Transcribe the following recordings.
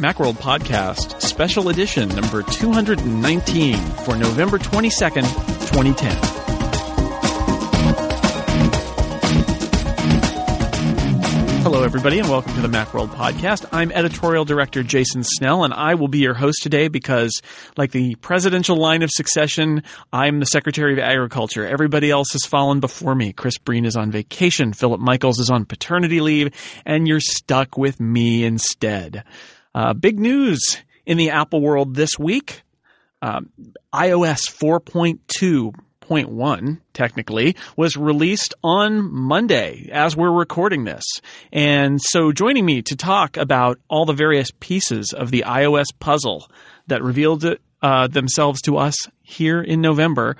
Macworld Podcast, special edition number 219 for November 22nd, 2010. Hello, everybody, and welcome to the Macworld Podcast. I'm editorial director Jason Snell, and I will be your host today because, like the presidential line of succession, I'm the Secretary of Agriculture. Everybody else has fallen before me. Chris Breen is on vacation, Philip Michaels is on paternity leave, and you're stuck with me instead. Uh, big news in the Apple world this week. Um, iOS 4.2.1, technically, was released on Monday as we're recording this. And so joining me to talk about all the various pieces of the iOS puzzle that revealed uh, themselves to us here in November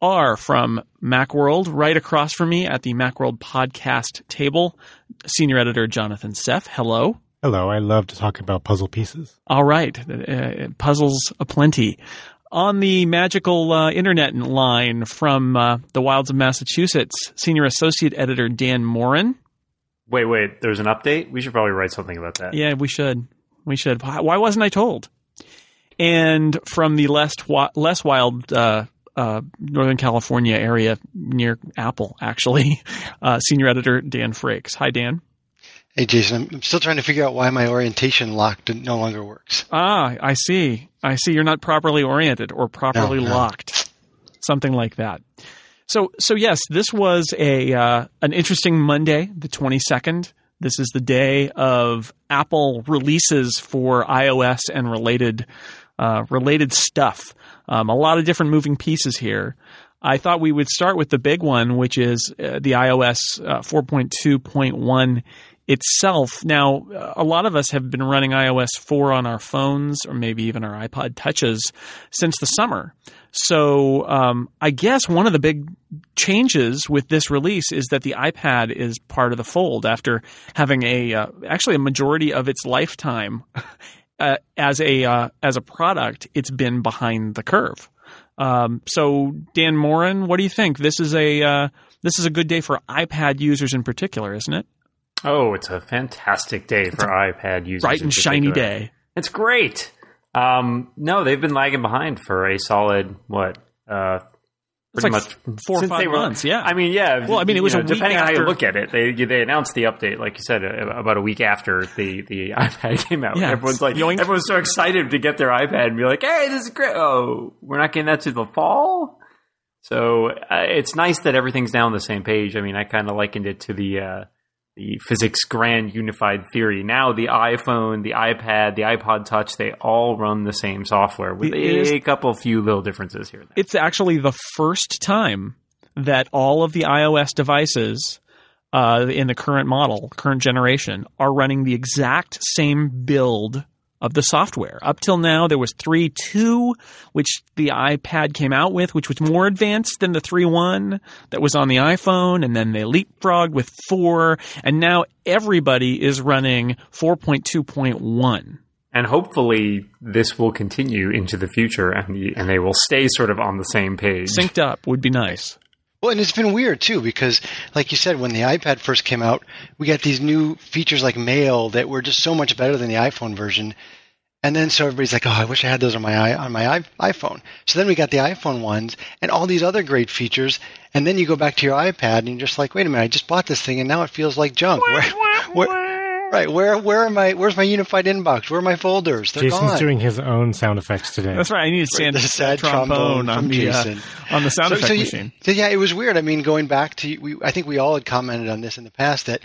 are from Macworld, right across from me at the Macworld podcast table, senior editor Jonathan Seff. Hello. Hello, I love to talk about puzzle pieces. All right, uh, puzzles aplenty. On the magical uh, internet line from uh, the wilds of Massachusetts, senior associate editor Dan Moren. Wait, wait, there's an update? We should probably write something about that. Yeah, we should. We should. Why wasn't I told? And from the less, less wild uh, uh, Northern California area near Apple, actually, uh, senior editor Dan Frakes. Hi, Dan. Hey, Jason, I'm still trying to figure out why my orientation lock no longer works. Ah, I see. I see. You're not properly oriented or properly no, no. locked, something like that. So, so yes, this was a uh, an interesting Monday, the 22nd. This is the day of Apple releases for iOS and related uh, related stuff. Um, a lot of different moving pieces here. I thought we would start with the big one, which is uh, the iOS uh, 4.2.1 itself. Now, a lot of us have been running iOS 4 on our phones or maybe even our iPod touches since the summer. So, um, I guess one of the big changes with this release is that the iPad is part of the fold after having a uh, actually a majority of its lifetime uh, as a uh, as a product. It's been behind the curve. Um, so, Dan Moren, what do you think? This is a uh, this is a good day for iPad users in particular, isn't it? Oh, it's a fantastic day for iPad users. Bright and shiny day. It's great. Um, no, they've been lagging behind for a solid what? Uh, pretty like much four or five were, months. Yeah. I mean, yeah. Well, I mean, it was know, depending on how you look at it. They they announced the update, like you said, about a week after the the iPad came out. Yeah, everyone's like, yoink. everyone's so excited to get their iPad and be like, hey, this is great. Oh, we're not getting that to the fall. So uh, it's nice that everything's now on the same page. I mean, I kind of likened it to the. Uh, the physics grand unified theory. Now the iPhone, the iPad, the iPod Touch, they all run the same software with a, a couple few little differences here. It's actually the first time that all of the iOS devices uh, in the current model, current generation, are running the exact same build of the software. Up till now, there was 3.2, which the iPad came out with, which was more advanced than the 3.1 that was on the iPhone, and then they leapfrogged with 4, and now everybody is running 4.2.1. And hopefully, this will continue into the future, and and they will stay sort of on the same page. Synced up would be nice. Well, and it's been weird too because, like you said, when the iPad first came out, we got these new features like Mail that were just so much better than the iPhone version. And then so everybody's like, "Oh, I wish I had those on my i on my iPhone." So then we got the iPhone ones and all these other great features. And then you go back to your iPad and you're just like, "Wait a minute, I just bought this thing and now it feels like junk." Where, where, Right. Where where am I? Where's my unified inbox? Where are my folders? They're Jason's gone. doing his own sound effects today. That's right. I need to stand the sad trombone, trombone on the uh, on the sound so, effect so machine. You, yeah, it was weird. I mean, going back to we, I think we all had commented on this in the past that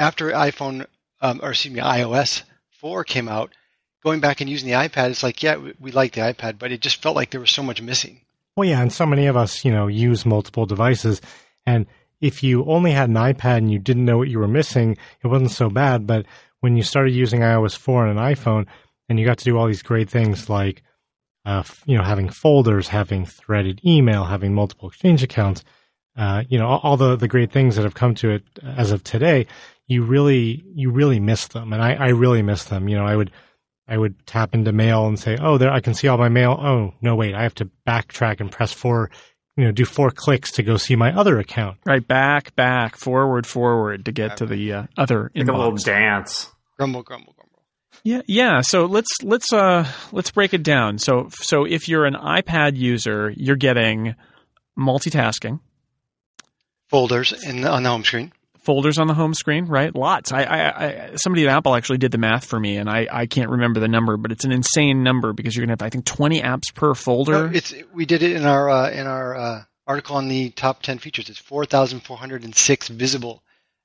after iPhone um, or excuse me, iOS four came out, going back and using the iPad, it's like yeah, we, we like the iPad, but it just felt like there was so much missing. Well, yeah, and so many of us, you know, use multiple devices, and if you only had an iPad and you didn't know what you were missing, it wasn't so bad, but when you started using iOS 4 on an iPhone and you got to do all these great things like, uh, you know, having folders, having threaded email, having multiple Exchange accounts, uh, you know, all, all, the, the great things that have come to it as of today, you really, you really miss them. And I, I really miss them. You know, I would, I would tap into mail and say, oh, there, I can see all my mail. Oh, no, wait, I have to backtrack and press four you know do four clicks to go see my other account. Right, back, back, forward, forward to get to the uh, other like inbox. a little dance. Grumble, grumble, grumble. Yeah, yeah. So let's let's uh let's break it down. So so if you're an iPad user, you're getting multitasking, Folders in the, on the home screen. Folders on the home screen, right? Lots. I, I, I somebody at Apple actually did the math for me, and I, I can't remember the number, but it's an insane number because you're gonna have I think 20 apps per folder. No, it's we did it in our uh, in our uh, article on the top ten features. It's four thousand four hundred and six visible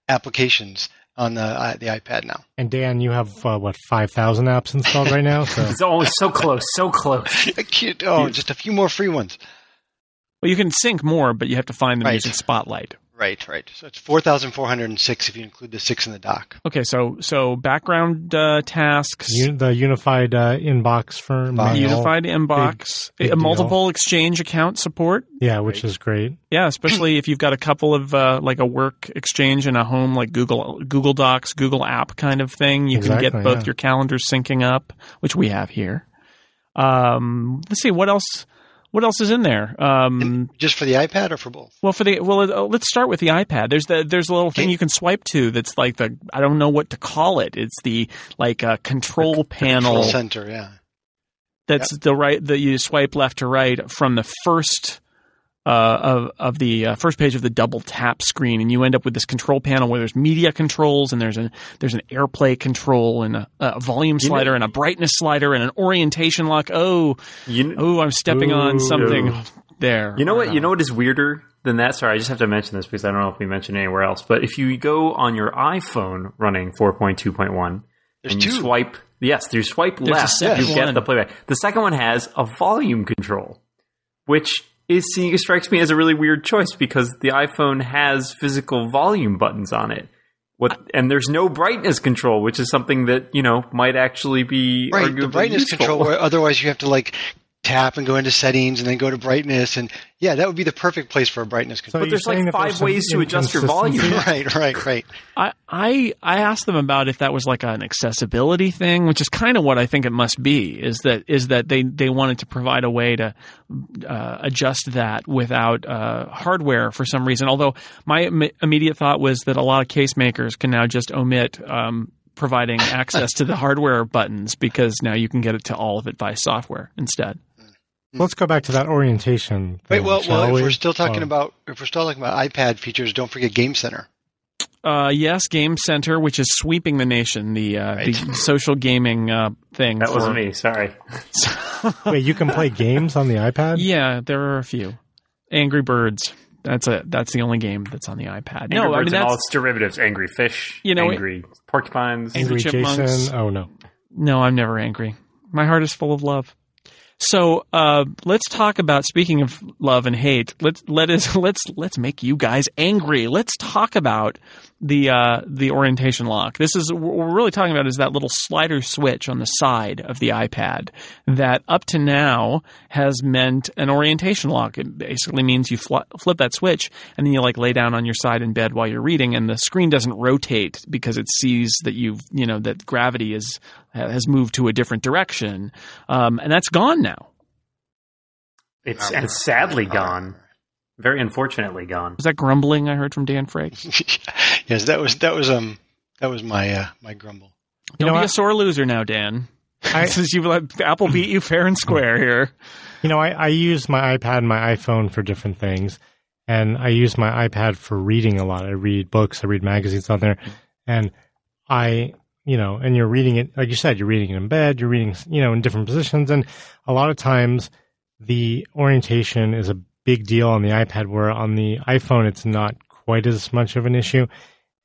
applications on the uh, the iPad now. And Dan, you have uh, what five thousand apps installed right now. So It's always so close, so close. I can't- oh, just a few more free ones. well, you can sync more, but you have to find them Right. using Spotlight. Right, right. So it's four thousand four hundred and six if you include the six in the dock. Okay, so so background uh, tasks, Un- the unified uh, inbox for Mail. mail. unified inbox, big a deal. multiple exchange account support. yeah, which is great. Yeah, especially if you've got a couple of uh, like a work exchange and a home like Google Google Docs, Google App kind of thing. You can get both yeah. your calendars syncing up, which we have here. Um, let's see what else. What else is in there? Um, Just for the iPad or for both? well, for the well, uh, let's start with the iPad. There's the there's a little thing you can swipe to that's like the I don't know what to call it. It's the like uh, control panel Control center, yeah. that's the right that you swipe left to right from the first uh, of of the uh, first page of the double tap screen, and you end up with this control panel where there's media controls and there's an there's an AirPlay control and a, a volume You know- slider and a brightness slider and an orientation lock. Oh, You, oh, I'm stepping on Ooh. something there. You know what? You know what is weirder than that? Sorry, I just have to mention this because I don't know if we mentioned it anywhere else. But if you go on your iPhone running 4.2.1 There's and you two. swipe, yes, you swipe There's a left, you get one. the playback. The second one has a volume control, which is seeing strikes me as a really weird choice because the iPhone has physical volume buttons on it. What and there's no brightness control, which is something that you know might actually be Right, the brightness useful. control. Otherwise, you have to like tap and go into settings and then go to brightness, and yeah, that would be the perfect place for a brightness So control. But there's like five there's ways to adjust your volume. right, right, right. I, I I asked them about if that was like an accessibility thing, which is kind of what I think it must be. Is that is that they they wanted to provide a way to uh, adjust that without uh, hardware for some reason. Although my Im- immediate thought was that a lot of case makers can now just omit. Um, providing access to the hardware buttons because now you can get it to all of it by software instead. Let's go back to that orientation. Wait, thing, well, shall well, if we? we're still talking Oh. about if we're still talking about iPad features, don't forget Game Center. Uh, yes, Game Center, which is sweeping the nation, the uh, Right. the social gaming uh, thing. That for- wasn't me. Sorry. Wait, you can play games on the iPad? Yeah, there are a few. Angry Birds. That's a that's the only game that's on the iPad. Angry no, I Birds mean and all that's its derivatives: angry fish, You know, angry porcupines. Angry Angry Chipmunks. Jason? Oh no. no. I'm never angry. My heart is full of love. So uh, let's talk about speaking of love and hate. Let's let us let's let's make you guys angry. Let's talk about the uh, the orientation lock. This is what we're really talking about is that little slider switch on the side of the iPad that up to now has meant an orientation lock. It basically means you fl- flip that switch and then you like lay down on your side in bed while you're reading, and the screen doesn't rotate because it sees that you've you know that gravity is has moved to a different direction, um, and that's gone now. It's and sadly gone. Very unfortunately gone. Was that grumbling I heard from Dan Frakes? yes, that was that was um that was my uh, my grumble. You Don't know be a sore loser now, Dan. I, Since you let Apple beat you fair and square here. you know, I, I use my iPad and my iPhone for different things, and I use my iPad for reading a lot. I read books, I read magazines on there, and I, you know, and you're reading it, like you said, you're reading it in bed, you're reading, you know, in different positions, and a lot of times the orientation is a big deal on the iPad, where on the iPhone it's not quite as much of an issue,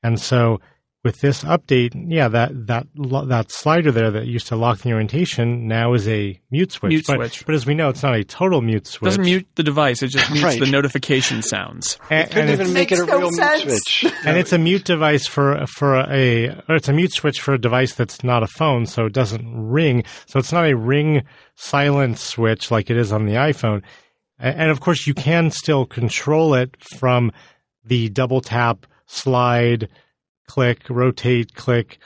and so with this update, yeah, that that that slider there that used to lock the orientation now is a mute switch. Mute but, switch. But as we know, it's not a total mute switch. It doesn't mute the device, it just mutes Right. the notification sounds. And, Couldn't and even it's, make it a Makes no real mute switch. and it's a mute device for for a or it's a mute switch for a device that's not a phone, so it doesn't ring. So it's not a ring silent switch like it is on the iPhone. A- And of course, you can still control it from the double tap, slide, click, rotate, click.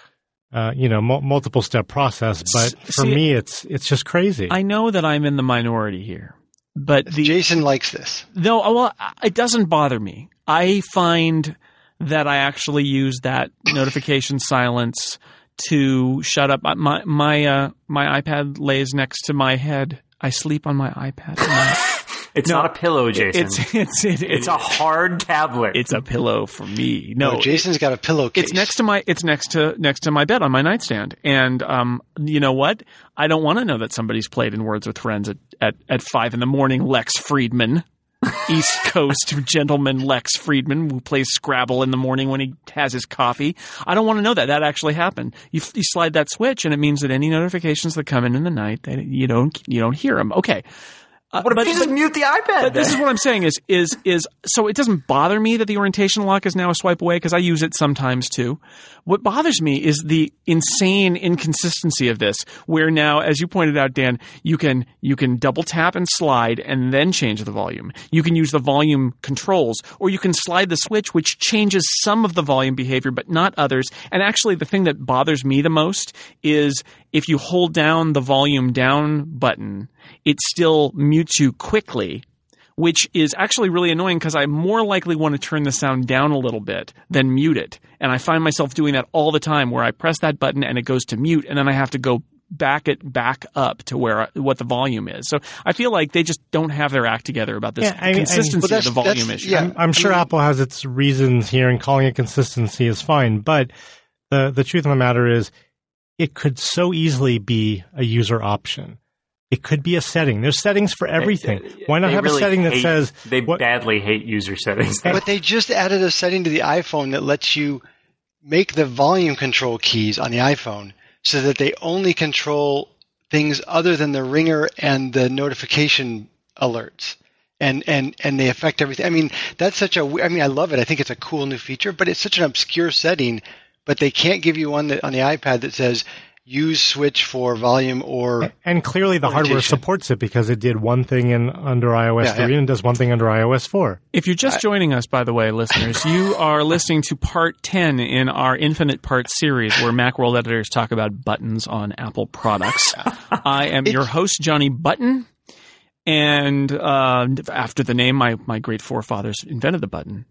Uh, you know, mul multiple step process, but for See- me, it's it's just crazy. I know that I'm in the minority here, but the Jason likes this. no, well, it doesn't bother me. I find that I actually use that notification silence to shut up. My my uh, my iPad lays next to my head. I sleep on my iPad. It's No, not a pillow, Jason. it's it's it, It's a hard tablet. it's a pillow for me. No, No, Jason's got a pillowcase. it's next to my it's next to next to my bed on my nightstand. And um, you know what? I don't want to know that somebody's played in Words with Friends at at, at five in the morning. Lex Friedman. East Coast gentleman Lex Friedman, who plays Scrabble in the morning when he has his coffee. I don't want to know that. That actually happened. You, you slide that switch, and it means that any notifications that come in in the night, they, you don't you don't hear them. Okay. Uh, what if but- you just but- mute the iPad? but this is what I'm saying is is is so it doesn't bother me that the orientation lock is now a swipe away because I use it sometimes too. What bothers me is the insane inconsistency of this, where now, as you pointed out, Dan, you can you can double tap and slide and then change the volume. You can use the volume controls, or you can slide the switch, which changes some of the volume behavior but not others. And actually, the thing that bothers me the most is if you hold down the volume down button, it still mutes you quickly which is actually really annoying because I more likely want to turn the sound down a little bit than mute it. And I find myself doing that all the time where I press that button and it goes to mute and then I have to go back it back up to where what the volume is. So I feel like they just don't have their act together about this Yeah, I- I- consistency of the volume issue. yeah. I'm, I'm sure I mean- Apple has its reasons here, and calling it consistency is fine. But the the truth of the matter is, it could so easily be a user option. It could be a setting. There's settings for everything. Uh, Why not They have really a setting that hate- says they what- badly hate user settings. But they just added a setting to the iPhone that lets you make the volume control keys on the iPhone so that they only control things other than the ringer and the notification alerts. And, and, and they affect everything. I mean, that's such a, I mean, I love it. I think it's a cool new feature, but it's such an obscure setting, but they can't give you one that on the iPad that says use switch for volume or, And clearly, the hardware supports it because it did one thing in under iOS Yeah, 3 yeah. and does one thing under iOS 4. If you're just joining us, by the way, listeners, you are listening to part 10 in our infinite part series where Macworld editors talk about buttons on Apple products. I am your host, Johnny Button. And uh, after the name, my, my great forefathers invented the button.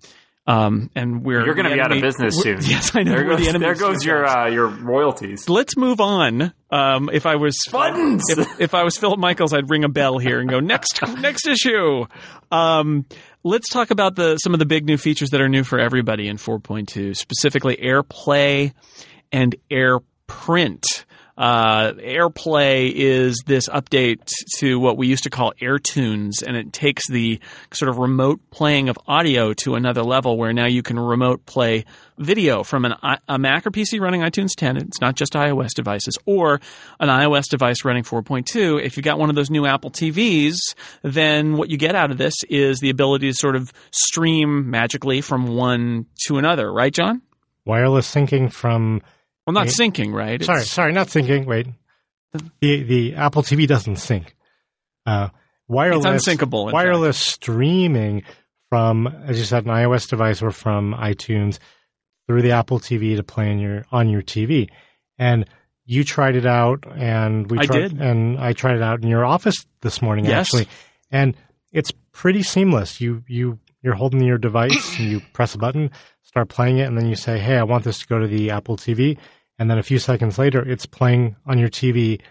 Um, and we're You're going to be out of business soon. Yes, I know. There we're the goes, there goes your uh, your royalties. Let's move on. Um, if I was Buttons! if, if I was Philip Michaels, I'd ring a bell here and go next next issue. Um, let's talk about the some of the big new features that are new for everybody in 4.2, specifically AirPlay and AirPrint. Uh, AirPlay is this update to what we used to call AirTunes, and it takes the sort of remote playing of audio to another level where now you can remote play video from an, a Mac or PC running iTunes 10. It's not just iOS devices, or an iOS device running 4.2. If you've got one of those new Apple TVs, then what you get out of this is the ability to sort of stream magically from one to another, right, John? Wireless syncing from Well, not Right. syncing, right? sorry, It's- sorry, not syncing. Wait, the the Apple TV doesn't sync. Uh, wireless, Wireless streaming from, as you said, an iOS device or from iTunes through the Apple TV to play on your on your TV, and you tried it out, and we I tried, did. and I tried it out in your office this morning, Yes. actually, and it's pretty seamless. You you you're holding your device, and you press a button, start playing it, and then you say, "Hey, I want this to go to the Apple TV." and then a few seconds later it's playing on your TV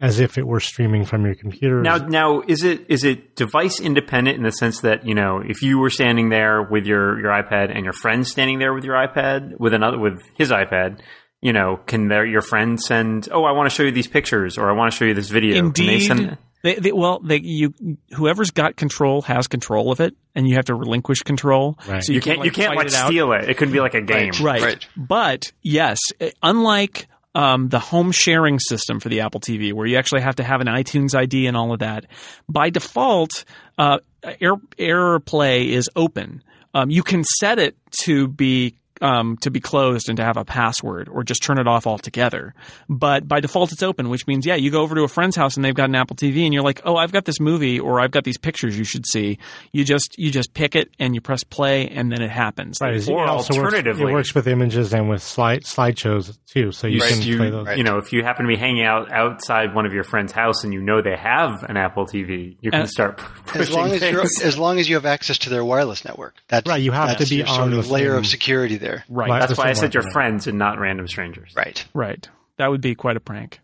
as if it were streaming from your computer. Now, now is it is it device independent in the sense that you know if you were standing there with your your iPad and your friend standing there with your iPad with another with his iPad, you know, can their your friend send? Oh, I want to show you these pictures, or I want to show you this video. Can they Indeed. Send? They, they, well, they, you whoever's got control has control of it, and you have to relinquish control. Right. So You can't you can't like it out. steal it. It could be like a game. Right. Right. But yes, eh, unlike um, the home sharing system for the Apple TV, where you actually have to have an iTunes ID and all of that, by default, uh, Air, AirPlay is open. Um, you can set it to be um, to be closed and to have a password, or just turn it off altogether. But by default, it's open, which means yeah, you go over to a friend's house and they've got an Apple TV, and you're like, oh, I've got this movie, or I've got these pictures you should see. You just you just pick it and you press play, and then it happens. right, it or also works, alternatively- it works with images and with slide slideshows too, so you You, can you, play those. you know, if you happen to be hanging out outside one of your friend's house and you know they have an Apple TV, you can Uh, start pushing As long as you're, as long as you have access to their wireless network. That's Right, you have to be your on sort the of layer of security there. Either. Right. Right. That's why I said went your away. friends and not random strangers. Right. Right. That would be quite a prank.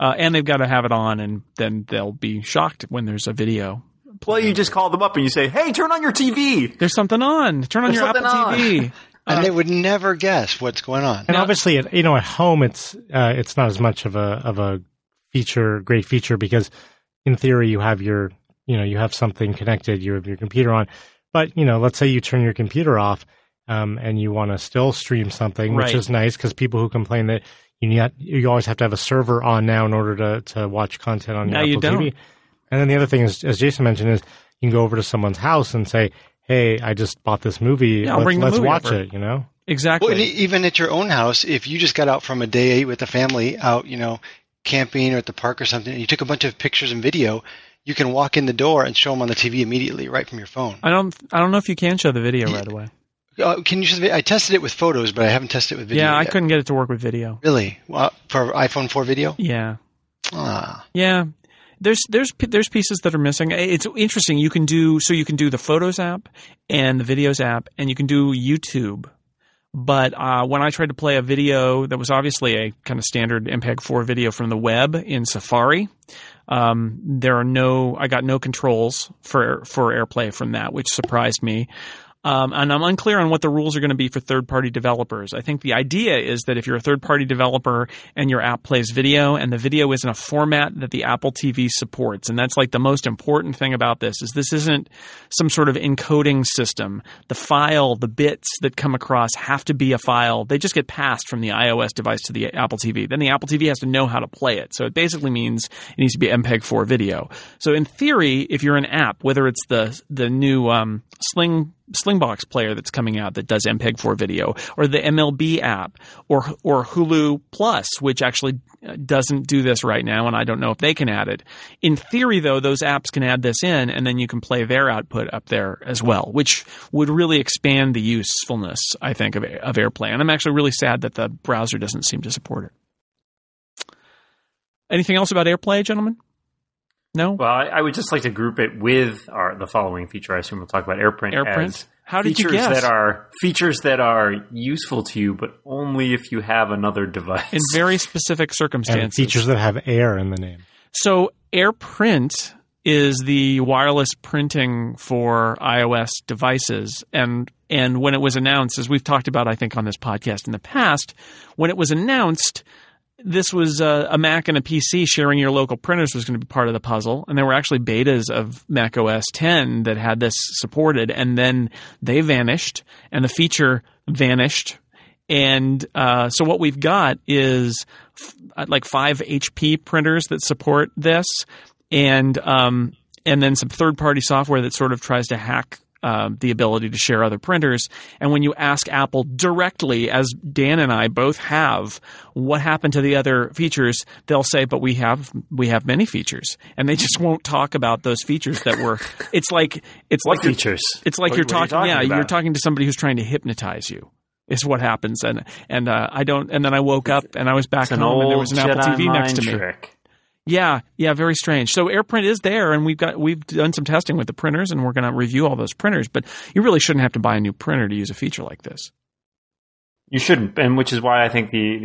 Uh, and they've got to have it on, and then they'll be shocked when there's a video. Well, you just call them up and you say, "Hey, turn on your TV." There's something on. Turn on There's your Apple something TV. And Uh, they would never guess what's going on. And Now- obviously, at, you know, at home, it's uh, it's not as much of a of a feature, great feature, because in theory, you have your you know you have something connected, you have your computer on. But you know, let's say you turn your computer off, um, and you want to still stream something, which Right. is nice because people who complain that you need you always have to have a server on now in order to to watch content on your Now you Apple TV. don't. And then the other thing is, as Jason mentioned, is you can go over to someone's house and say, "Hey, I just bought this movie. Yeah, let's, bring let's movie watch over." it." You know. exactly. Well, even at your own house, if you just got out from a day with the family out, you know, camping or at the park or something, and you took a bunch of pictures and video, you can walk in the door and show them on the TV immediately, right from your phone. I don't. I don't know if you can show the video right away. Uh, can you? Just, I tested it with photos, but I haven't tested it with video. yeah, I yet. couldn't get it to work with video. Really? Well, for iPhone 4 video? Yeah. Ah, Yeah. There's there's there's pieces that are missing. It's interesting. You can do so. You can do the Photos app and the Videos app, and you can do YouTube. But uh, when I tried to play a video that was obviously a kind of standard MPEG 4 video from the web in Safari, um, there are no. I got no controls for for AirPlay from that, which surprised me. Um, and I'm unclear on what the rules are going to be for third party developers. I think the idea is that if you're a third party developer and your app plays video and the video is in a format that the Apple TV supports, and that's like the most important thing about this is this isn't some sort of encoding system. The file, the bits that come across have to be a file. They just get passed from the iOS device to the Apple TV. Then the Apple TV has to know how to play it. So it basically means it needs to be MPEG-4 video. So in theory, if you're an app, whether it's the the new um, Sling Slingbox player that's coming out that does MPEG-4 video, or the MLB app, or or Hulu Plus, which actually uh, doesn't do this right now, and I don't know if they can add it. In theory, though, those apps can add this in, and then you can play their output up there as well, which would really expand the usefulness, I think, of, of AirPlay. And I'm actually really sad that the browser doesn't seem to support it. Anything else about AirPlay, gentlemen? No. Well, I, I would just like to group it with our the following feature. I assume we'll talk about AirPrint. AirPrint. How did you features guess? that are features that are useful to you, but only if you have another device. in very specific and circumstances. features that have air in the name. So AirPrint is the wireless printing for iOS devices and and when it was announced as we've talked about I think on this podcast in the past when it was announced this was a, a Mac and a PC sharing your local printers was going to be part of the puzzle and there were actually betas of Mac OS 10 that had this supported and then they vanished and the feature vanished and uh, so what we've got is f- like five HP printers that support this, and um, and then some third party software that sort of tries to hack. Uh, the ability to share other printers. And when you ask Apple directly, as Dan and I both have, what happened to the other features, they'll say, "But we have we have many features," and they just won't talk about those features that were. It's like it's what like features? it's like What- you're are you talking, yeah, you're talking to somebody who's trying to hypnotize you. Is what happens, and and uh, I don't, and then I woke up and I was back home and there was an Apple TV next to me. trick. Yeah, yeah, very strange. So AirPrint is there, and we've got we've done some testing with the printers, and we're going to review all those printers. But you really shouldn't have to buy a new printer to use a feature like this. You shouldn't, and which is why I think the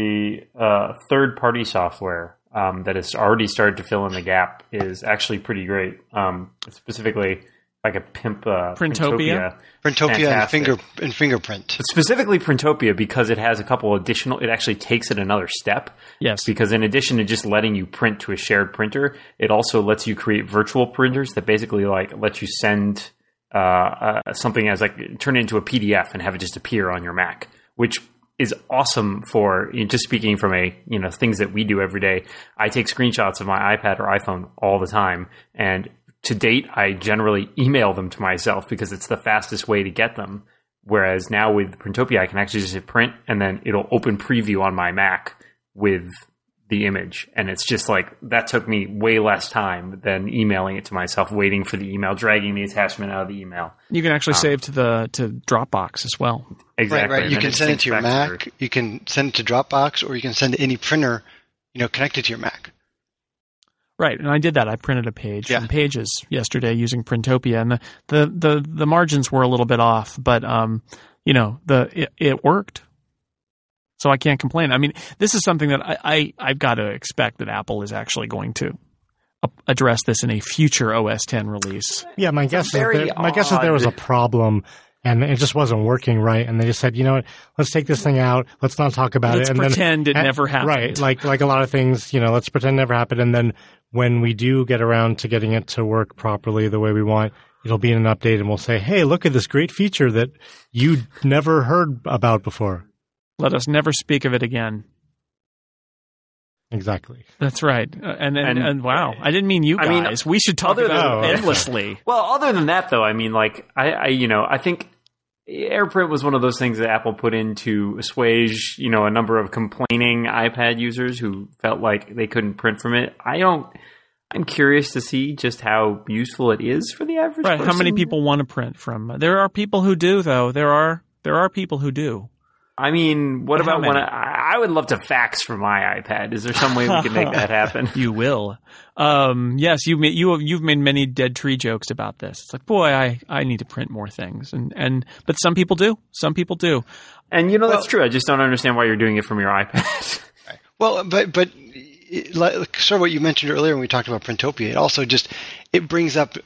the uh, third party software um, that has already started to fill in the gap is actually pretty great. Um, specifically, like a pimp uh, Printopia? Printopia and finger and fingerprint. But specifically Printopia because it has a couple additional. It actually takes it another step Yes, because in addition to just letting you print to a shared printer, it also lets you create virtual printers that basically like let you send uh, uh, something as like turn it into a PDF and have it just appear on your Mac, which is awesome for you know, just speaking from a you know things that we do every day. I take screenshots of my iPad or iPhone all the time, and to date, I generally email them to myself because it's the fastest way to get them. Whereas now with Printopia, I can actually just hit print and then it'll open preview on my Mac with the image. And it's just like that took me way less time than emailing it to myself, waiting for the email, dragging the attachment out of the email. you can actually um, save to the to Dropbox as well. Exactly. Right, right. You then can send it to your back Mac. You can send it to Dropbox, or you can send to any printer, you know, connected to your Mac. Right, and I did that. I printed a page Yeah. from Pages yesterday using Printopia, and the, the, the, the margins were a little bit off, but um, you know, the it, it worked. So I can't complain. I mean, this is something that I, I I've got to expect that Apple is actually going to address this in a future OS 10 release. Yeah, my guess is there, my guess is there was a problem and it just wasn't working right. And they just said, you know what, let's take this thing out. Let's not talk about let's it. And pretend then, it never happened. Right. Like, like a lot of things, you know, let's pretend it never happened. And then when we do get around to getting it to work properly the way we want, it'll be in an update and we'll say, Hey, look at this great feature that you never heard about before. Let us never speak of it again. Exactly. That's right. Uh, and, and, and and wow, I didn't mean you guys. I mean, we should talk about it endlessly. Well, other than that, though, I mean, like I, I, you know, I think AirPrint was one of those things that Apple put in to assuage, you know, a number of complaining iPad users who felt like they couldn't print from it. I don't. I'm curious to see just how useful it is for the average. Right. Person. How many people want to print from? There are people who do, though. There are there are people who do. I mean, what about when I, I, would love to fax from my iPad? Is there some way we can make that happen? you will. Um, yes, you you you've made many dead tree jokes about this. It's like, boy, I, I need to print more things, and and but some people do. Some people do. And you know well, that's true. I just don't understand why you're doing it from your iPad. well, but but sort of what you mentioned earlier when we talked about Printopia, it also just it brings up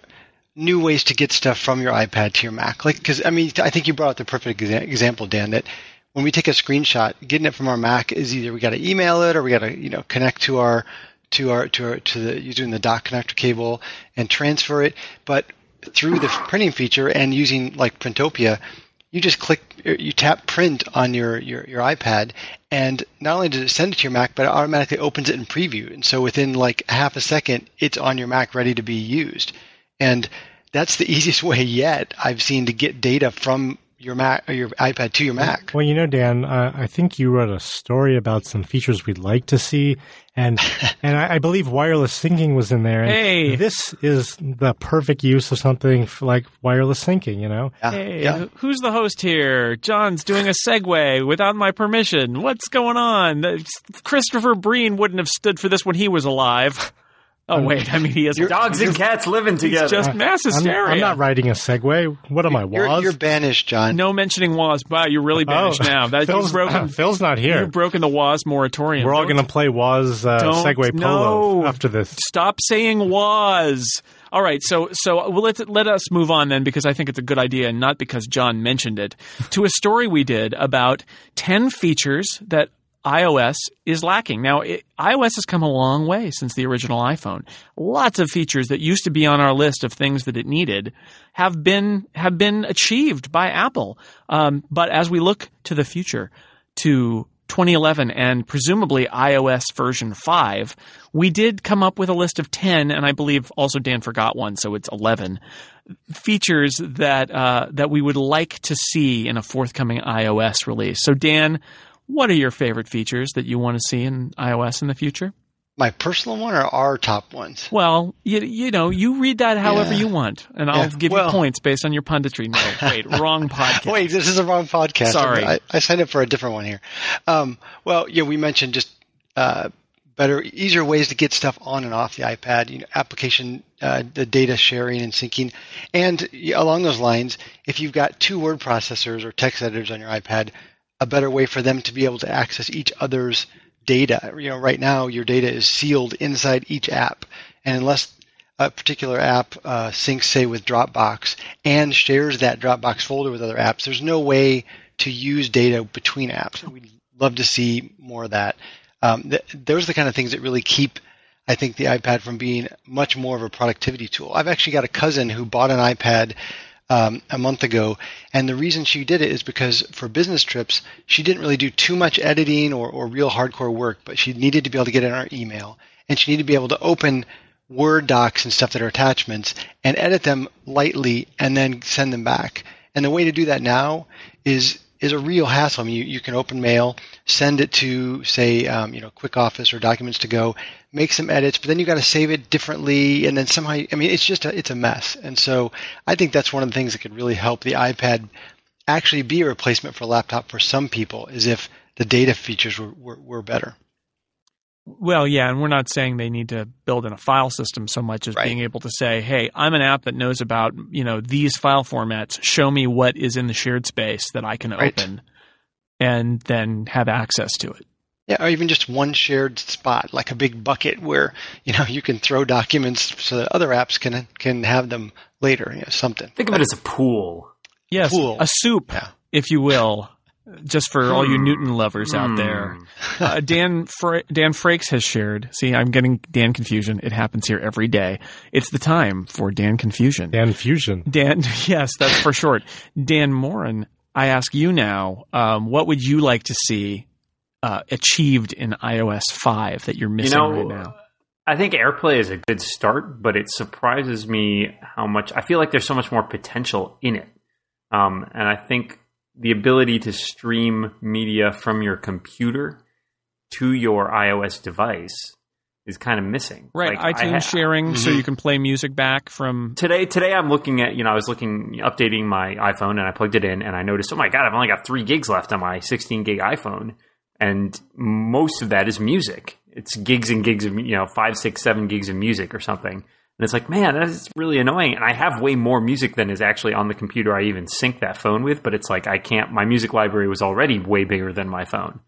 new ways to get stuff from your iPad to your Mac. Like, because I mean, I think you brought up the perfect exa- example, Dan. That when we take a screenshot, getting it from our Mac is either we got to email it or we got to you know connect to our to our to our to the using the dock connector cable and transfer it. But through the printing feature and using like Printopia, you just click er, you tap print on your, your, your iPad and not only does it send it to your Mac, but it automatically opens it in preview. And so within like half a second, it's on your Mac ready to be used. And that's the easiest way yet I've seen to get data from your Mac or your iPad to your Mac. Well, you know, Dan, uh, I think you wrote a story about some features we'd like to see, and and I, I, believe wireless syncing was in there. hey, this is the perfect use of something like wireless syncing. You know, yeah. hey, yeah. who's the host here? John's doing a segue without my permission. What's going on? Christopher Breen wouldn't have stood for this when he was alive. Oh wait, I mean he has dogs and cats living together. just mass hysteria. I'm, I'm, not writing a segue. What am I, Woz? You're, you're banished, John. No mentioning Woz. Wow, you're really banished oh, now. That, Phil's, broken, uh, Phil's not here. You've broken the Woz moratorium. We're all going to play Woz uh, Segway Polo no, after this. Stop saying Woz. All right, so so well, let let us move on then because I think it's a good idea, and not because John mentioned it, to a story we did about ten features that iOS is lacking. Now, it, iOS has come a long way since the original iPhone. Lots of features that used to be on our list of things that it needed have been have been achieved by Apple. Um, but as we look to the future, to 2011 and presumably iOS version 5, we did come up with a list of 10, and I believe also Dan forgot one, so it's 11 features that uh, that we would like to see in a forthcoming iOS release. So Dan, what are your favorite features that you want to see in iOS in the future? My personal one or our top ones? Well, you, you know, you read that however yeah. you want, and I'll yeah. give well, you points based on your punditry. No, wait, wrong podcast. Wait, this is a wrong podcast. Sorry. I, I signed up for a different one here. Um, well, yeah, we mentioned just uh, better, easier ways to get stuff on and off the iPad, you know, application, uh, the data sharing and syncing. And along those lines, if you've got two word processors or text editors on your iPad, a better way for them to be able to access each other's data. You know, right now your data is sealed inside each app, and unless a particular app uh, syncs, say, with Dropbox and shares that Dropbox folder with other apps, there's no way to use data between apps. We'd love to see more of that. Um, th- those are the kind of things that really keep, I think, the iPad from being much more of a productivity tool. I've actually got a cousin who bought an iPad um, a month ago. And the reason she did it is because for business trips, she didn't really do too much editing or, or real hardcore work, but she needed to be able to get in our email and she needed to be able to open Word docs and stuff that are attachments and edit them lightly and then send them back. And the way to do that now is is a real hassle. I mean, you, you can open mail, send it to, say, um, you know, Quick Office or Documents to Go, make some edits, but then you got to save it differently, and then somehow, I mean, it's just a, it's a mess. And so, I think that's one of the things that could really help the iPad actually be a replacement for a laptop for some people, is if the data features were, were, were better. Well, yeah, and we're not saying they need to build in a file system so much as Right. being able to say, "Hey, I'm an app that knows about you know these file formats. Show me what is in the shared space that I can Right. open, and then have access to it." Yeah, or even just one shared spot, like a big bucket where you know you can throw documents so that other apps can can have them later. You know, something. Think of it as a pool. Yes, Pool. a soup, Yeah. if you will, just for all you Hmm. Newton lovers out there. Hmm. uh, Dan Fra- Dan Frakes has shared. See, I'm getting Dan confusion. It happens here every day. It's the time for Dan confusion. Dan Fusion. Dan, yes, that's for short. Dan Moren, I ask you now, um, what would you like to see uh, achieved in iOS 5 that you're You missing know, right now? I think AirPlay is a good start, but it surprises me how much. I feel like there's so much more potential in it, um, and I think the ability to stream media from your computer to your iOS device is kind of missing. Right, Like, iTunes ha- sharing, so Mhm. you can play music back from. today today i'm looking at you know i was looking updating my iphone and i plugged it in and i noticed oh my god i've only got three gigs left on my 16 gig iphone and most of that is music it's gigs and gigs of you know five six seven gigs of music or something and it's like man that's really annoying and i have way more music than is actually on the computer i even sync that phone with but it's like i can't my music library was already way bigger than my phone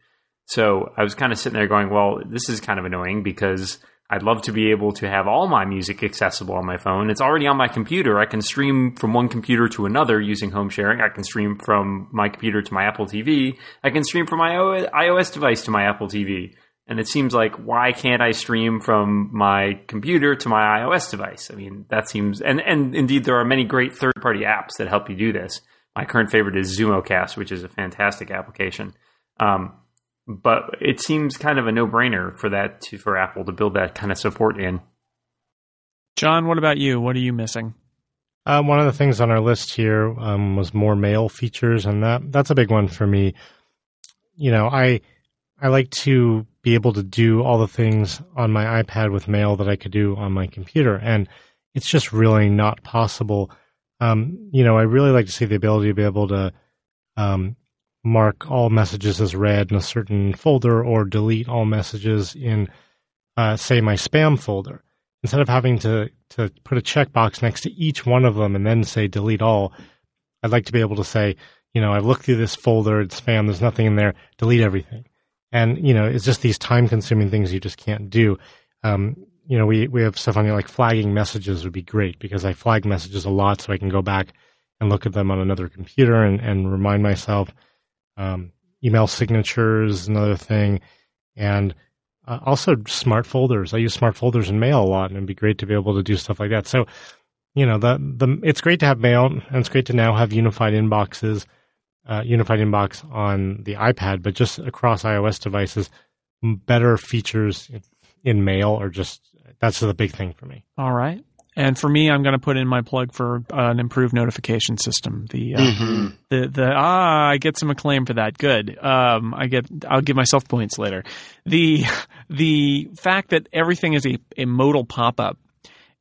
so I was kind of sitting there going, well, this is kind of annoying because I'd love to be able to have all my music accessible on my phone. It's already on my computer. I can stream from one computer to another using home sharing. I can stream from my computer to my Apple TV. I can stream from my iOS device to my Apple TV. And it seems like, why can't I stream from my computer to my iOS device? I mean, that seems, and, and indeed, there are many great third party apps that help you do this. My current favorite is ZumoCast, which is a fantastic application. Um, but it seems kind of a no-brainer for that to, for Apple to build that kind of support in. John, what about you? What are you missing? Uh, one of the things on our list here um, was more mail features, and that that's a big one for me. You know, I I like to be able to do all the things on my iPad with mail that I could do on my computer, and it's just really not possible. Um, you know, I really like to see the ability to be able to um, mark all messages as read in a certain folder, or delete all messages in, uh, say, my spam folder instead of having to to put a checkbox next to each one of them and then say delete all, I'd like to be able to say, you know, I've looked through this folder, it's spam, there's nothing in there, delete everything. And, you know, it's just these time consuming things you just can't do. Um, you know, we, we have stuff on here like flagging messages would be great because I flag messages a lot so I can go back and look at them on another computer and, and remind myself. Um, email signatures, another thing. And uh, also smart folders. I use smart folders in mail a lot, and it'd be great to be able to do stuff like that. So, you know, the the it's great to have mail, and it's great to now have unified inboxes, uh, unified inbox on the iPad, but just across iOS devices, better features in mail are just that's the big thing for me. All right. And for me, I'm going to put in my plug for uh, an improved notification system. The uh, hmm the the ah, I get some acclaim for that. Good. Um, I get. I'll give myself points later. The the fact that everything is a, a modal pop up,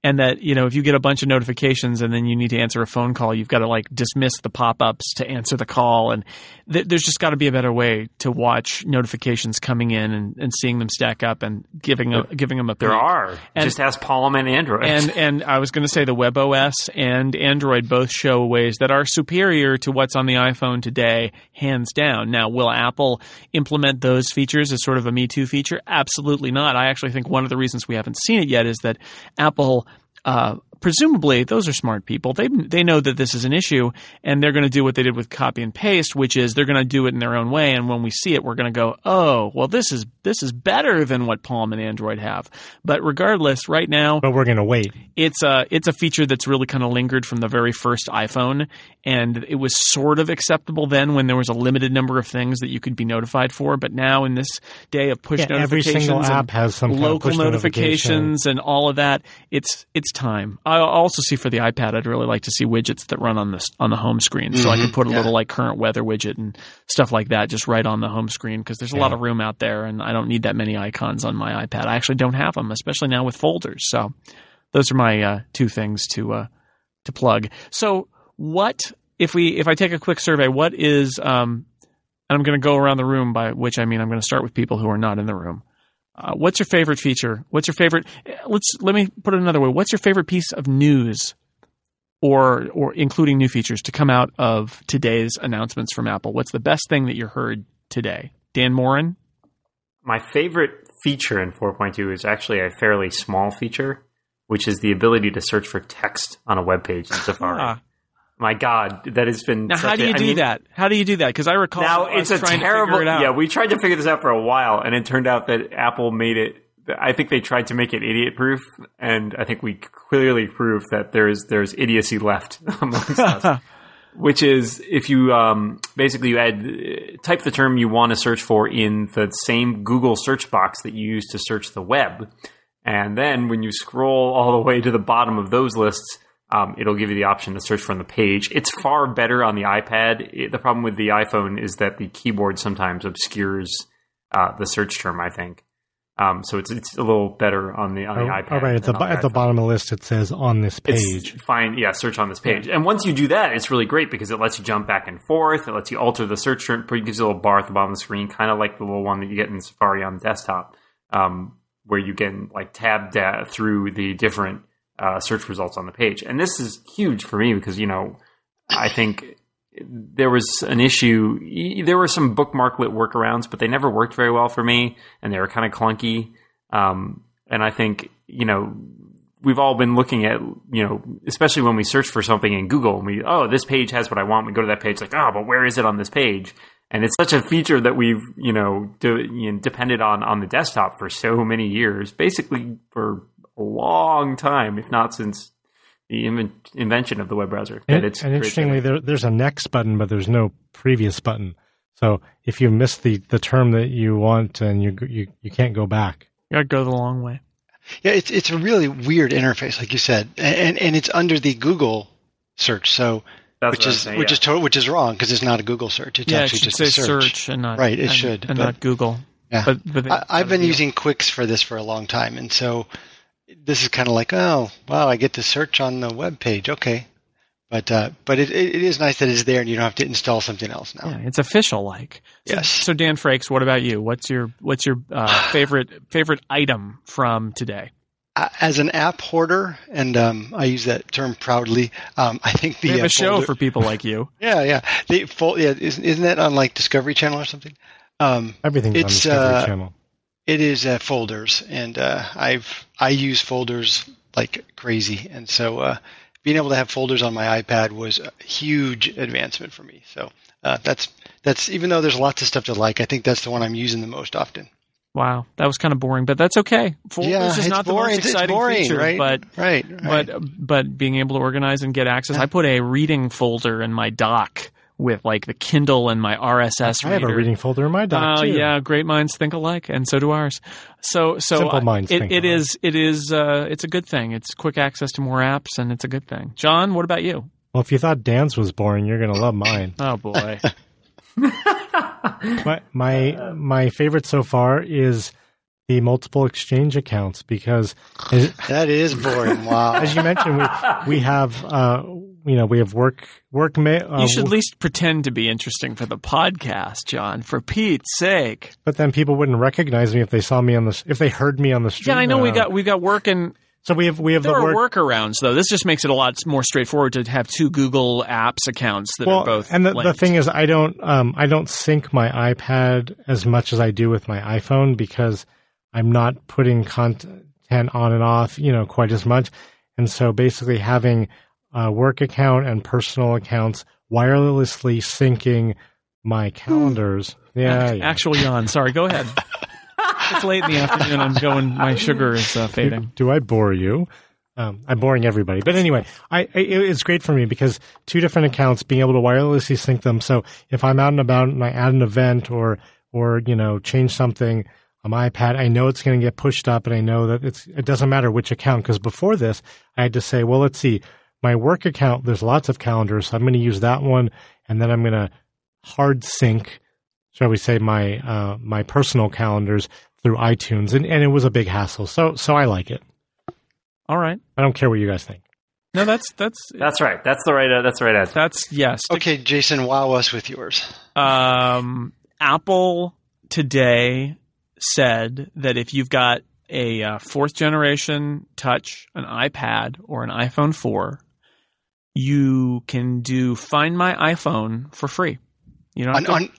and that you know if you get a bunch of notifications and then you need to answer a phone call, you've got to like dismiss the pop ups to answer the call, and th- there's just got to be a better way to watch notifications coming in and, and seeing them stack up and giving a, giving them a There are. And- Just ask Palm and Android. and and I was going to say the WebOS and Android both show ways that are superior to what's on the iPhone today, hands down. Now, will Apple implement those features as sort of a Me Too feature? Absolutely not. I actually think one of the reasons we haven't seen it yet is that Apple. Uh, presumably, those are smart people. They they know that this is an issue, and they're going to do what they did with copy and paste, which is they're going to do it in their own way. And when we see it, we're going to go, "Oh, well, this is this is better than what Palm and Android have." But regardless, right now, But we're gonna wait. it's a it's a feature that's really kind of lingered from the very first iPhone, and it was sort of acceptable then when there was a limited number of things that you could be notified for. But now in this day of push Yeah, every notifications, single app has some kind of local push notification. notifications and all of that, it's it's time. I also see for the iPad, I'd really like to see widgets that run on the on the home screen, so I Mm-hmm. can put a yeah. little like current weather widget and stuff like that just right on the home screen because there's a lot of room out there, and I don't need that many icons on my iPad. I actually don't have them, especially now with folders. So those are my uh, two things to uh, to plug. So what if we if I take a quick survey? What is um, and I'm going to go around the room by which I mean I'm going to start with people who are not in the room. Uh, what's your favorite feature? What's your favorite? Let's let me put it another way. What's your favorite piece of news, or or including new features to come out of today's announcements from Apple? What's the best thing that you heard today? Dan Moren. My favorite feature in 4.2 is actually a fairly small feature, which is the ability to search for text on a web page in Safari. My God, that has been. Now, how do you I do mean, that? How do you do that? Because I recall Now it's a terrible. it. Yeah, we tried to figure this out for a while, and it turned out that Apple made it. I think they tried to make it idiot proof, and I think we clearly proved that there's there's idiocy left amongst us. Which is if you um, basically you add type the term you want to search for in the same Google search box that you use to search the web, and then when you scroll all the way to the bottom of those lists, um, it'll give you the option to search from the page. It's far better on the iPad. It, the problem with the iPhone is that the keyboard sometimes obscures uh, the search term. I think um, so. It's it's a little better on the on the Oh, iPad. all right, at the on at the bottom of the list it says on this It's page. Find yeah, search on this page. And once you do that, it's really great because it lets you jump back and forth. It lets you alter the search term. It gives you a little bar at the bottom of the screen, kind of like the little one that you get in Safari on the desktop, um, where you can like tab da- through the different uh, search results on the page. And this is huge for me because you know I think there was an issue. There were some bookmarklet workarounds, but they never worked very well for me, and they were kind of clunky. Um, and I think you know we've all been looking at you know especially when we search for something in Google and we oh this page has what I want. We go to that page like oh but where is it on this page? And it's such a feature that we've you know, de- you know depended on on the desktop for so many years, basically for long time, if not since the inven- invention of the web browser. And, that it's and interestingly, there, there's a next button, but there's no previous button. So if you miss the, the term that you want, and you you you can't go back. You gotta go the long way. Yeah, it's it's a really weird interface, like you said, and and it's under the Google search, so that's which what I'm is saying, which yeah. is to, which is wrong because it's not a Google search. It's yeah, it actually should just say a search. search. and not Right, it and, should, and but- not Google. Yeah. But but they- I, I've been using Quix for this for a long time, and so this is kind of like, oh, wow, I get to search on the web page. Okay, but uh, but it, it it is nice that it's there, and you don't have to install something else now. Yeah, it's official like. So, Yes. So Dan Frakes, what about you? What's your what's your uh, favorite favorite item from today? Uh, As an app hoarder, and um, I use that term proudly. Um, I think the We have uh, a show folder- for people like you. yeah, yeah, the fol- yeah, isn't, isn't that on like Discovery Channel or something? Um, Everything's on It's, Discovery uh, Channel. It is uh, folders, and uh, I've I use folders like crazy, and so uh, being able to have folders on my iPad was a huge advancement for me. So uh, that's that's even though there's lots of stuff to like, I think that's the one I'm using the most often. Wow, that was kind of boring, but that's okay. Folders yeah, is not boring. the most exciting boring, feature, right? but right, right. but but being able to organize and get access. I put a reading folder in my dock with like the Kindle and my RSS I have a reading folder in my dock Oh too. yeah, great minds think alike, and so do ours. So so Simple minds it, think it alike. is it is uh, it's a good thing. It's quick access to more apps, and it's a good thing. John, what about you? Well, if you thought Dan's was boring, you're gonna love mine. Oh boy, my my my favorite so far is the multiple exchange accounts because as, that is boring. Wow. as you mentioned we we have uh you know we have work work ma- uh, you should at least pretend to be interesting for the podcast, John. For Pete's sake. but then people wouldn't recognize me if they saw me on the if they heard me on the street. Yeah, I know we Uh, got we got work and so we have we have there the are workarounds though. This just makes it a lot more straightforward to have two Google Apps accounts that well, are both. and the, the thing is, I don't um, I don't sync my iPad as much as I do with my iPhone because I'm not putting content on and off, you know, quite as much. And so basically, having a work account and personal accounts wirelessly syncing my calendars. Yeah, yeah. Actual yawn. Sorry, go ahead. it's late in the afternoon. I'm going. My sugar is uh, fading. do I bore you? Um, I'm boring everybody, but anyway, I, I it's great for me because two different accounts, being able to wirelessly sync them. So if I'm out and about and I add an event or or you know change something on my iPad, I know it's going to get pushed up, and I know that it's it doesn't matter which account because before this I had to say, well, let's see, my work account. There's lots of calendars, so I'm going to use that one, and then I'm going to hard sync, shall we say, my uh, my personal calendars through iTunes, and, and it was a big hassle. So so I like it. All right. I don't care what you guys think. No, that's that's That's right. That's the right. Uh, that's the right answer. that's yes. okay, Jason, wow us with yours. Um, Apple today said that if you've got a uh, fourth generation touch, an iPad, or an iPhone 4, you can do Find My iPhone for free. You know, on, on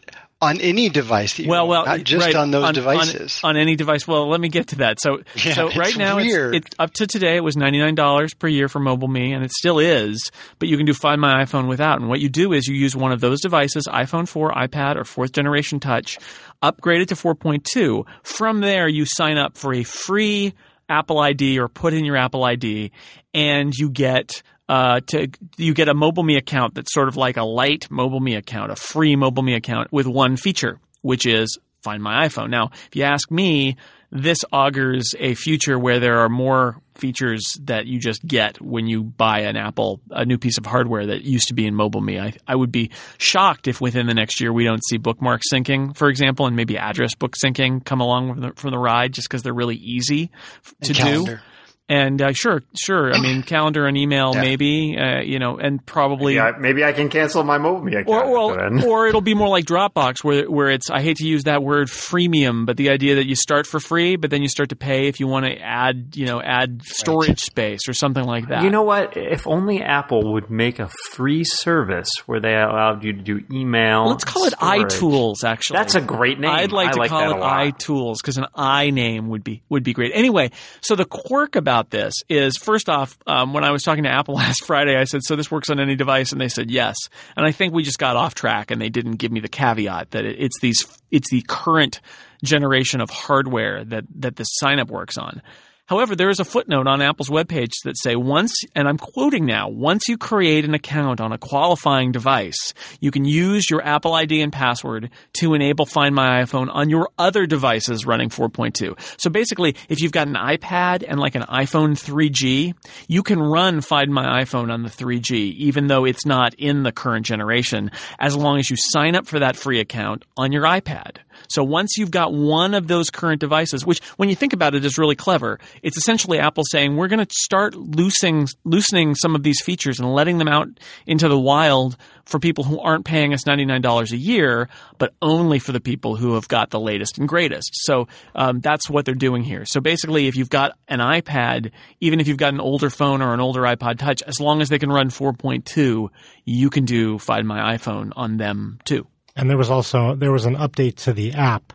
on any device. That you well, well, not just right, on those on, devices. On, on, any device. Well, let me get to that. So, Yeah, so right now, it's, it's up to today. It was ninety nine dollars per year for Mobile Me, and it still is. But you can do Find My iPhone without. And what you do is you use one of those devices, iPhone four, iPad, or fourth generation Touch, upgrade it to four point two. From there, you sign up for a free Apple ID or put in your Apple ID, and you get uh, to you get a Mobile Me account that's sort of like a light Mobile Me account, a free Mobile Me account with one feature, which is Find My iPhone. Now, if you ask me, this augurs a future where there are more features that you just get when you buy an Apple, a new piece of hardware that used to be in Mobile Me. I, I would be shocked if within the next year we don't see bookmark syncing, for example, and maybe address book syncing come along from the, from the ride just because they're really easy to do. Calendar. And uh, sure, sure. I mean, calendar and email, Yeah. maybe, uh, you know, and probably. Yeah, maybe I can cancel my mobile account. Or, or, or it'll be more like Dropbox, where where it's I hate to use that word freemium, but the idea that you start for free, but then you start to pay if you want to add, you know, add storage space or something like that. You know what? If only Apple would make a free service where they allowed you to do email. let's call it storage. iTools. Actually, That's a great name. I'd like I to like call it iTools because an i name would be would be great. Anyway, so the quirk about this is first off, um, when I was talking to Apple last Friday, I said, "So this works on any device?" and they said yes. And I think we just got off track, and they didn't give me the caveat that it's these it's the current generation of hardware that that the sign up works on. However, there is a footnote on Apple's webpage that say once, and I'm quoting now, once you create an account on a qualifying device, you can use your Apple ID and password to enable Find My iPhone on your other devices running 4.2. So basically, if you've got an iPad and like an iPhone 3G, you can run Find My iPhone on the 3G, even though it's not in the current generation, as long as you sign up for that free account on your iPad. So once you've got one of those current devices, which when you think about it is really clever, it's essentially Apple saying we're going to start loosening loosening some of these features and letting them out into the wild for people who aren't paying us ninety nine dollars a year, but only for the people who have got the latest and greatest. So um, that's what they're doing here. So basically, if you've got an iPad, even if you've got an older phone or an older iPod Touch, as long as they can run four point two, you can do Find My iPhone on them too. And there was also there was an update to the app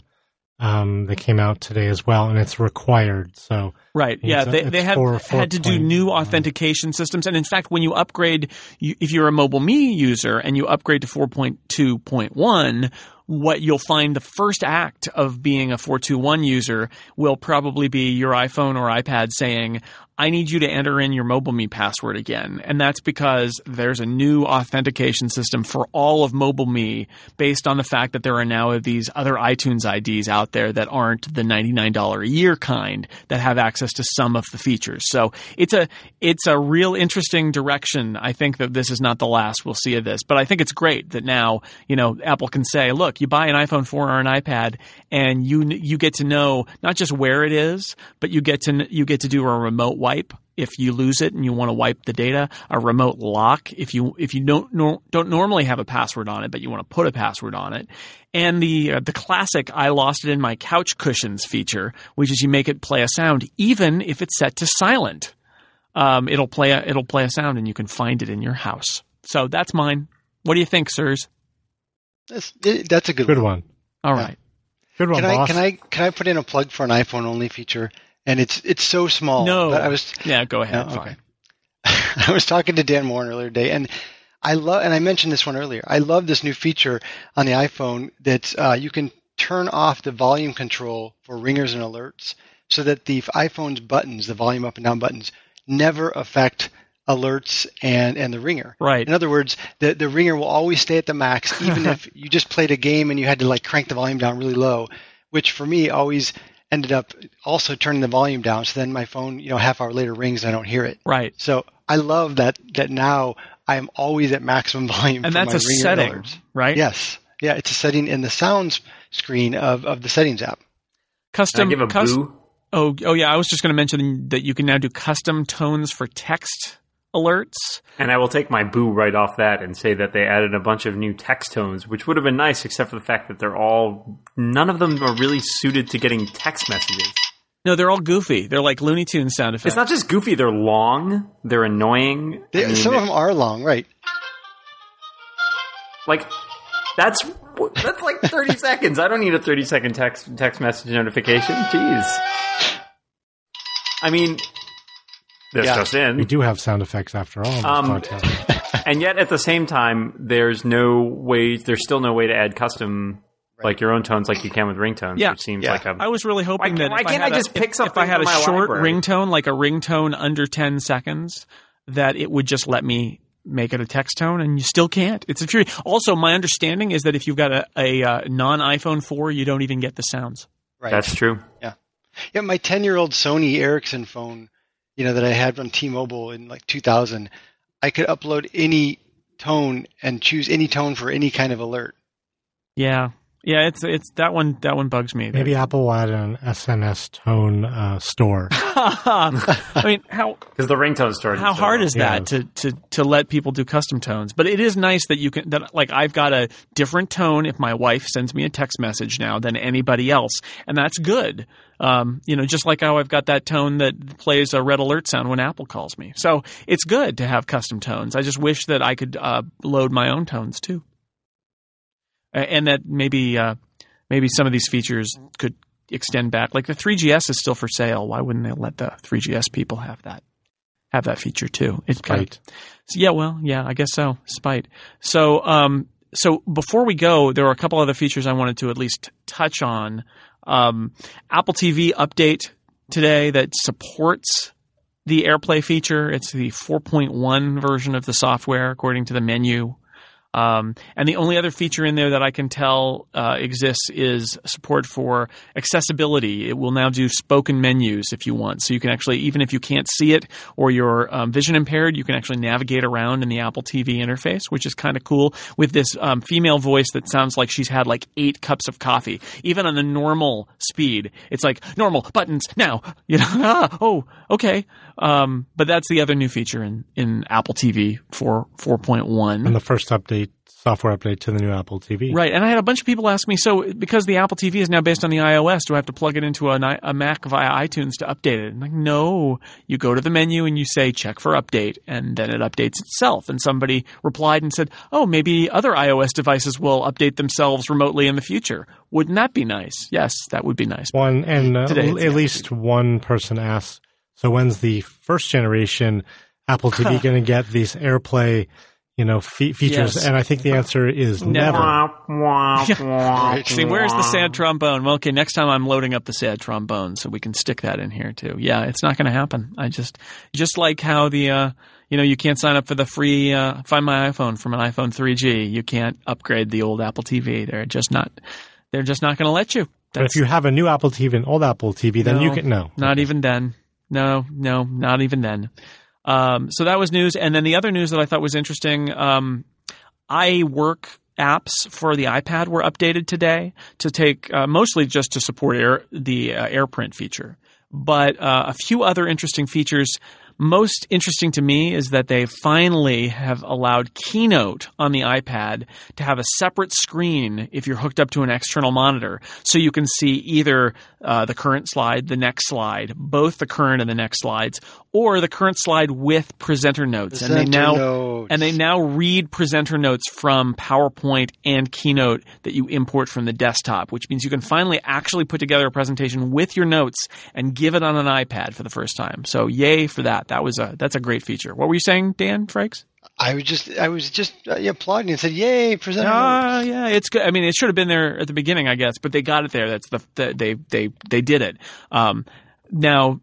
um, that came out today as well, and it's required. So Right. Yeah. They, they have four- had to do new authentication systems. And in fact, when you upgrade, you, if you're a mobile me user and you upgrade to 4.2.1, what you'll find the first act of being a 421 user will probably be your iPhone or iPad saying, I need you to enter in your mobile me password again. And that's because there's a new authentication system for all of mobile me based on the fact that there are now these other iTunes IDs out there that aren't the $99 a year kind that have access to some of the features. So it's a, it's a real interesting direction. I think that this is not the last we'll see of this, but I think it's great that now, you know, Apple can say, look, you buy an iPhone 4 or an iPad and you, you get to know not just where it is, but you get to, you get to do a remote wipe if you lose it and you want to wipe the data, a remote lock if you if you don't nor, don't normally have a password on it, but you want to put a password on it, and the uh, the classic I lost it in my couch cushions feature, which is you make it play a sound even if it's set to silent. Um, it'll play a, it'll play a sound and you can find it in your house. So that's mine. What do you think, sirs? That's, that's a good, good one. one. All Yeah. right. Good one, Can I can I can I put in a plug for an iPhone only feature? And it's it's so small. No. I was Yeah, go ahead. No, Fine. I was talking to Dan Moren earlier today, and I love, and I mentioned this one earlier. I love this new feature on the iPhone that uh, you can turn off the volume control for ringers and alerts, so that the iPhone's buttons, the volume up and down buttons, never affect alerts and and the ringer. Right. In other words, the the ringer will always stay at the max, even if you just played a game and you had to like crank the volume down really low, which for me always ended up also turning the volume down. So then my phone, you know, half hour later rings and I don't hear it. Right. So I love that that now I am always at maximum volume. And for that's my a setting, alerts. right? Yes. Yeah, it's a setting in the sounds screen of, of the settings app. Can I Custom. give a cus- boo? Oh, oh yeah. I was just going to mention that you can now do custom tones for text alerts. And I will take my boo right off that and say that they added a bunch of new text tones, which would have been nice, except for the fact that they're all none of them are really suited to getting text messages. No, they're all goofy. They're like Looney Tunes sound effects. It's not just goofy; they're long, they're annoying. They, I mean, some of them are long, right? like that's that's like thirty seconds. I don't need a thirty second text text message notification. Jeez. I mean, this Yeah. just in. We do have sound effects after all. Um, and yet at the same time there's no way there's still no way to add custom like your own tones like you can with ringtones Yeah. which seems Yeah. like a I was really hoping Why that can't- why if can't I, had I a- just pick if, something if I had a short library? ringtone, like a ringtone under ten seconds, that it would just let me make it a text tone, and you still can't. It's a fury. Also, my understanding is that if you've got a, a uh, non iPhone four, you don't even get the sounds. Right. that's true Yeah. Yeah, my 10 year old Sony Ericsson phone, you know, that I had from T Mobile in like 2000, I could upload any tone and choose any tone for any kind of alert. Yeah, yeah. It's it's that one. That one bugs me. Maybe Apple will add an SMS tone uh, store. I mean, how because the ringtone store. how so hard long. is that Yeah. to, to to let people do custom tones? But it is nice that you can that like I've got a different tone if my wife sends me a text message now than anybody else, and that's good. Um, you know, just like how I've got that tone that plays a red alert sound when Apple calls me. So it's good to have custom tones. I just wish that I could uh, load my own tones too, A- and that maybe uh, maybe some of these features could extend back. Like the 3GS is still for sale. Why wouldn't they let the 3GS people have that? Have that feature too. It's kind of yeah, well, yeah, I guess so. Spite. So, um, so before we go, there are a couple other features I wanted to at least touch on. Um, Apple TV update today that supports the AirPlay feature. It's the 4.1 version of the software, according to the menu. Um, and the only other feature in there that I can tell uh, exists is support for accessibility. It will now do spoken menus if you want. So you can actually, even if you can't see it or you're um, vision impaired, you can actually navigate around in the Apple TV interface, which is kind of cool with this um, female voice that sounds like she's had like eight cups of coffee. Even on the normal speed, it's like normal buttons now. You know, ah, oh, okay. Um, but that's the other new feature in, in Apple TV for 4.1. And the first update, software update to the new Apple TV. Right, and I had a bunch of people ask me, so because the Apple TV is now based on the iOS, do I have to plug it into a, a Mac via iTunes to update it? I'm like, no. You go to the menu and you say check for update, and then it updates itself. And somebody replied and said, oh, maybe other iOS devices will update themselves remotely in the future. Wouldn't that be nice? Yes, that would be nice. One and uh, at least one person asked, "So when's the first generation Apple TV going to get these AirPlay, you know, fe- features?" Yes. And I think the answer is Never. See, where's the sad trombone? Well, okay, next time I'm loading up the sad trombone, so we can stick that in here too. Yeah, it's not going to happen. I just, just like how the, uh, you know, you can't sign up for the free uh, Find My iPhone from an iPhone 3G. You can't upgrade the old Apple TV. They're just not, they're just not going to let you. But if you have a new Apple TV and old Apple TV, then you can no. Not even then. No, no, not even then. Um, so that was news. And then the other news that I thought was interesting um, iWork apps for the iPad were updated today to take uh, mostly just to support air, the uh, AirPrint feature. But uh, a few other interesting features. Most interesting to me is that they finally have allowed Keynote on the iPad to have a separate screen if you're hooked up to an external monitor. So you can see either uh, the current slide, the next slide, both the current and the next slides, or the current slide with presenter notes. and they now notes. and they now read presenter notes from PowerPoint and Keynote that you import from the desktop, which means you can finally actually put together a presentation with your notes and give it on an iPad for the first time. So yay for that. That was a that's a great feature. What were you saying, Dan Frakes? I was just, I was just uh, applauding and said, "Yay, presenter!" Ah, yeah, it's good. I mean, it should have been there at the beginning, I guess, but they got it there. That's the, the they they they did it. Um, now,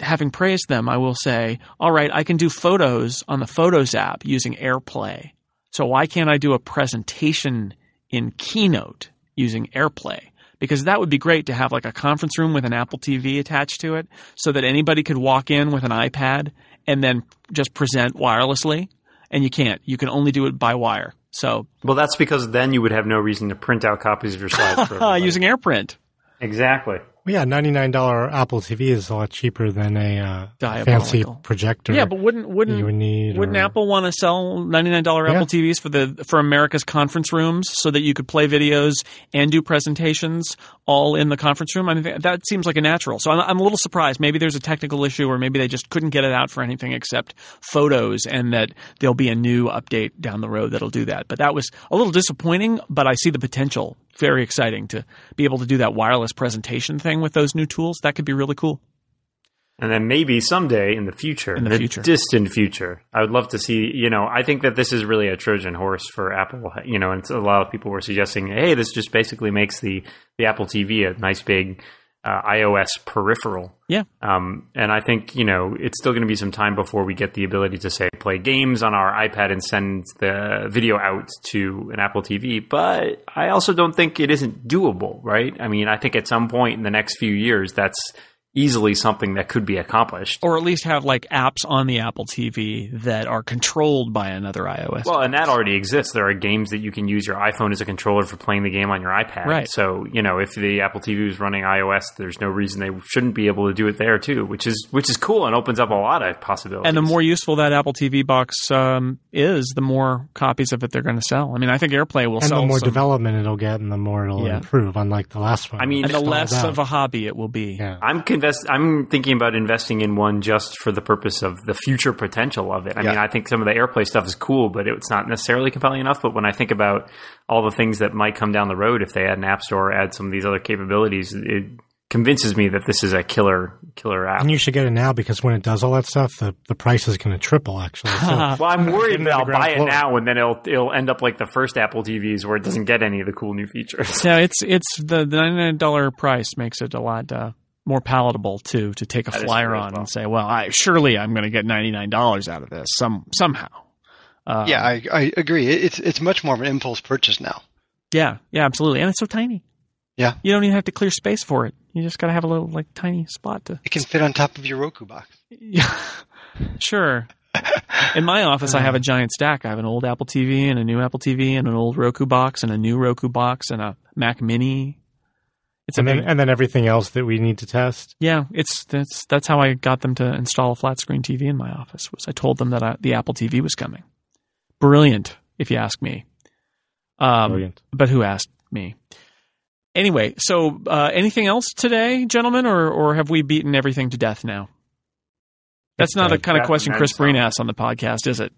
having praised them, I will say, all right, I can do photos on the Photos app using AirPlay. So why can't I do a presentation in Keynote using AirPlay? Because that would be great to have like a conference room with an Apple TV attached to it, so that anybody could walk in with an iPad and then just present wirelessly. And you can't. You can only do it by wire. So Well, that's because then you would have no reason to print out copies of your slides for using AirPrint. exactly. Well, yeah, ninety nine dollar Apple TV is a lot cheaper than a uh, fancy projector. Yeah, but wouldn't wouldn't you would need. Wouldn't or- Apple want to sell ninety nine dollar Yeah. Apple TVs for the for America's conference rooms so that you could play videos and do presentations all in the conference room? I mean, that seems like a natural. So I'm, I'm a little surprised. Maybe there's a technical issue, or maybe they just couldn't get it out for anything except photos, and that there'll be a new update down the road that'll do that. But that was a little disappointing. But I see the potential. Very exciting to be able to do that wireless presentation thing with those new tools. That could be really cool. And then maybe someday in the future, In the future. distant future, I would love to see. You know, I think that this is really a Trojan horse for Apple. You know, and a lot of people were suggesting, hey, this just basically makes the the Apple TV a nice big uh, iOS peripheral. Yeah. Um, and I think you know it's still going to be some time before we get the ability to say play games on our iPad and send the video out to an Apple TV. But I also don't think it isn't doable, right? I mean, I think at some point in the next few years, that's easily something that could be accomplished. or at least have like apps on the Apple TV that are controlled by another iOS. Well, and that already exists. There are games that you can use your iPhone as a controller for playing the game on your iPad. Right. So, you know, if the Apple TV is running iOS, there's no reason they shouldn't be able to do it there too, which is which is cool and opens up a lot of possibilities. and the more useful that Apple TV box um, is, the more copies of it they're going to sell. I mean, I think AirPlay will and sell the more some, development it'll get, and the more it'll Yeah. improve. Unlike the last one, I mean, and the less of a hobby it will be. yeah. I'm convest- I'm thinking about investing in one just for the purpose of the future potential of it. I Yeah. mean, I think some of the AirPlay stuff is cool, but it's not necessarily compelling enough. But when I think about all the things that might come down the road if they add an app store, add some of these other capabilities, it convinces me that this is a killer killer app. And you should get it now because when it does all that stuff, the, the price is going to triple. Actually, so well, I'm worried Getting that I'll buy it floor. now and then it'll it'll end up like the first Apple TVs where it doesn't get any of the cool new features. Yeah, it's it's the the ninety nine dollar price makes it a lot uh, more palatable to to take a That flyer on well. and say, well, I surely I'm going to get ninety nine dollars out of this some somehow. Uh, yeah, I, I agree. It's it's much more of an impulse purchase now. yeah, yeah, absolutely, and it's so tiny. Yeah. you don't even have to clear space for it. You just got to have a little like tiny spot to It can fit on top of your Roku box. Yeah, sure. In my office, I have a giant stack. I have an old Apple TV and a new Apple TV and an old Roku box and a new Roku box and a Mac Mini. It's a and then and then everything else that we need to test. yeah. It's that's that's how I got them to install a flat screen TV in my office. Was I told them that I, the Apple TV was coming? Brilliant, if you ask me. Um, Brilliant. but who asked me? Anyway, so uh, anything else today, gentlemen, or or have we beaten everything to death now? That's It's not the dead. kind of question Chris then. Breen asks on the podcast, is it?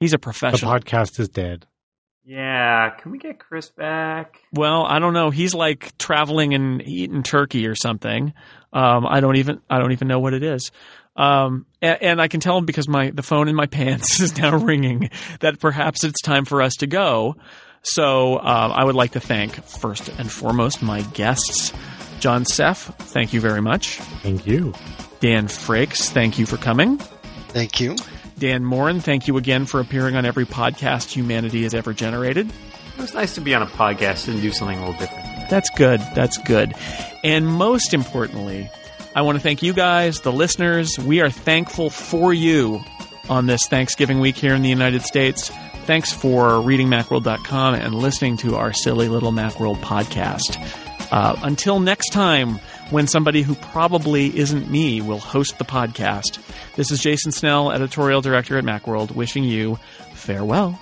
He's a professional. The professional. podcast is dead. Yeah, can we get Chris back? well, I don't know. He's like traveling and eating turkey or something. Um, I don't even I don't even know what it is. Um, and, and I can tell him because my the phone in my pants is now ringing that perhaps it's time for us to go. So um, I would like to thank first and foremost my guests, John Seff. Thank you very much. Thank you. Dan Frakes, thank you for coming. Thank you. Dan Moren, thank you again for appearing on every podcast humanity has ever generated. It was nice to be on a podcast and do something a little different. That's good. That's good. And most importantly, I want to thank you guys, the listeners. We are thankful for you on this Thanksgiving week here in the United States. Thanks for reading Macworld.com and listening to our silly little Macworld podcast. Uh, until next time, when somebody who probably isn't me will host the podcast, this is Jason Snell, editorial director at Macworld, wishing you farewell.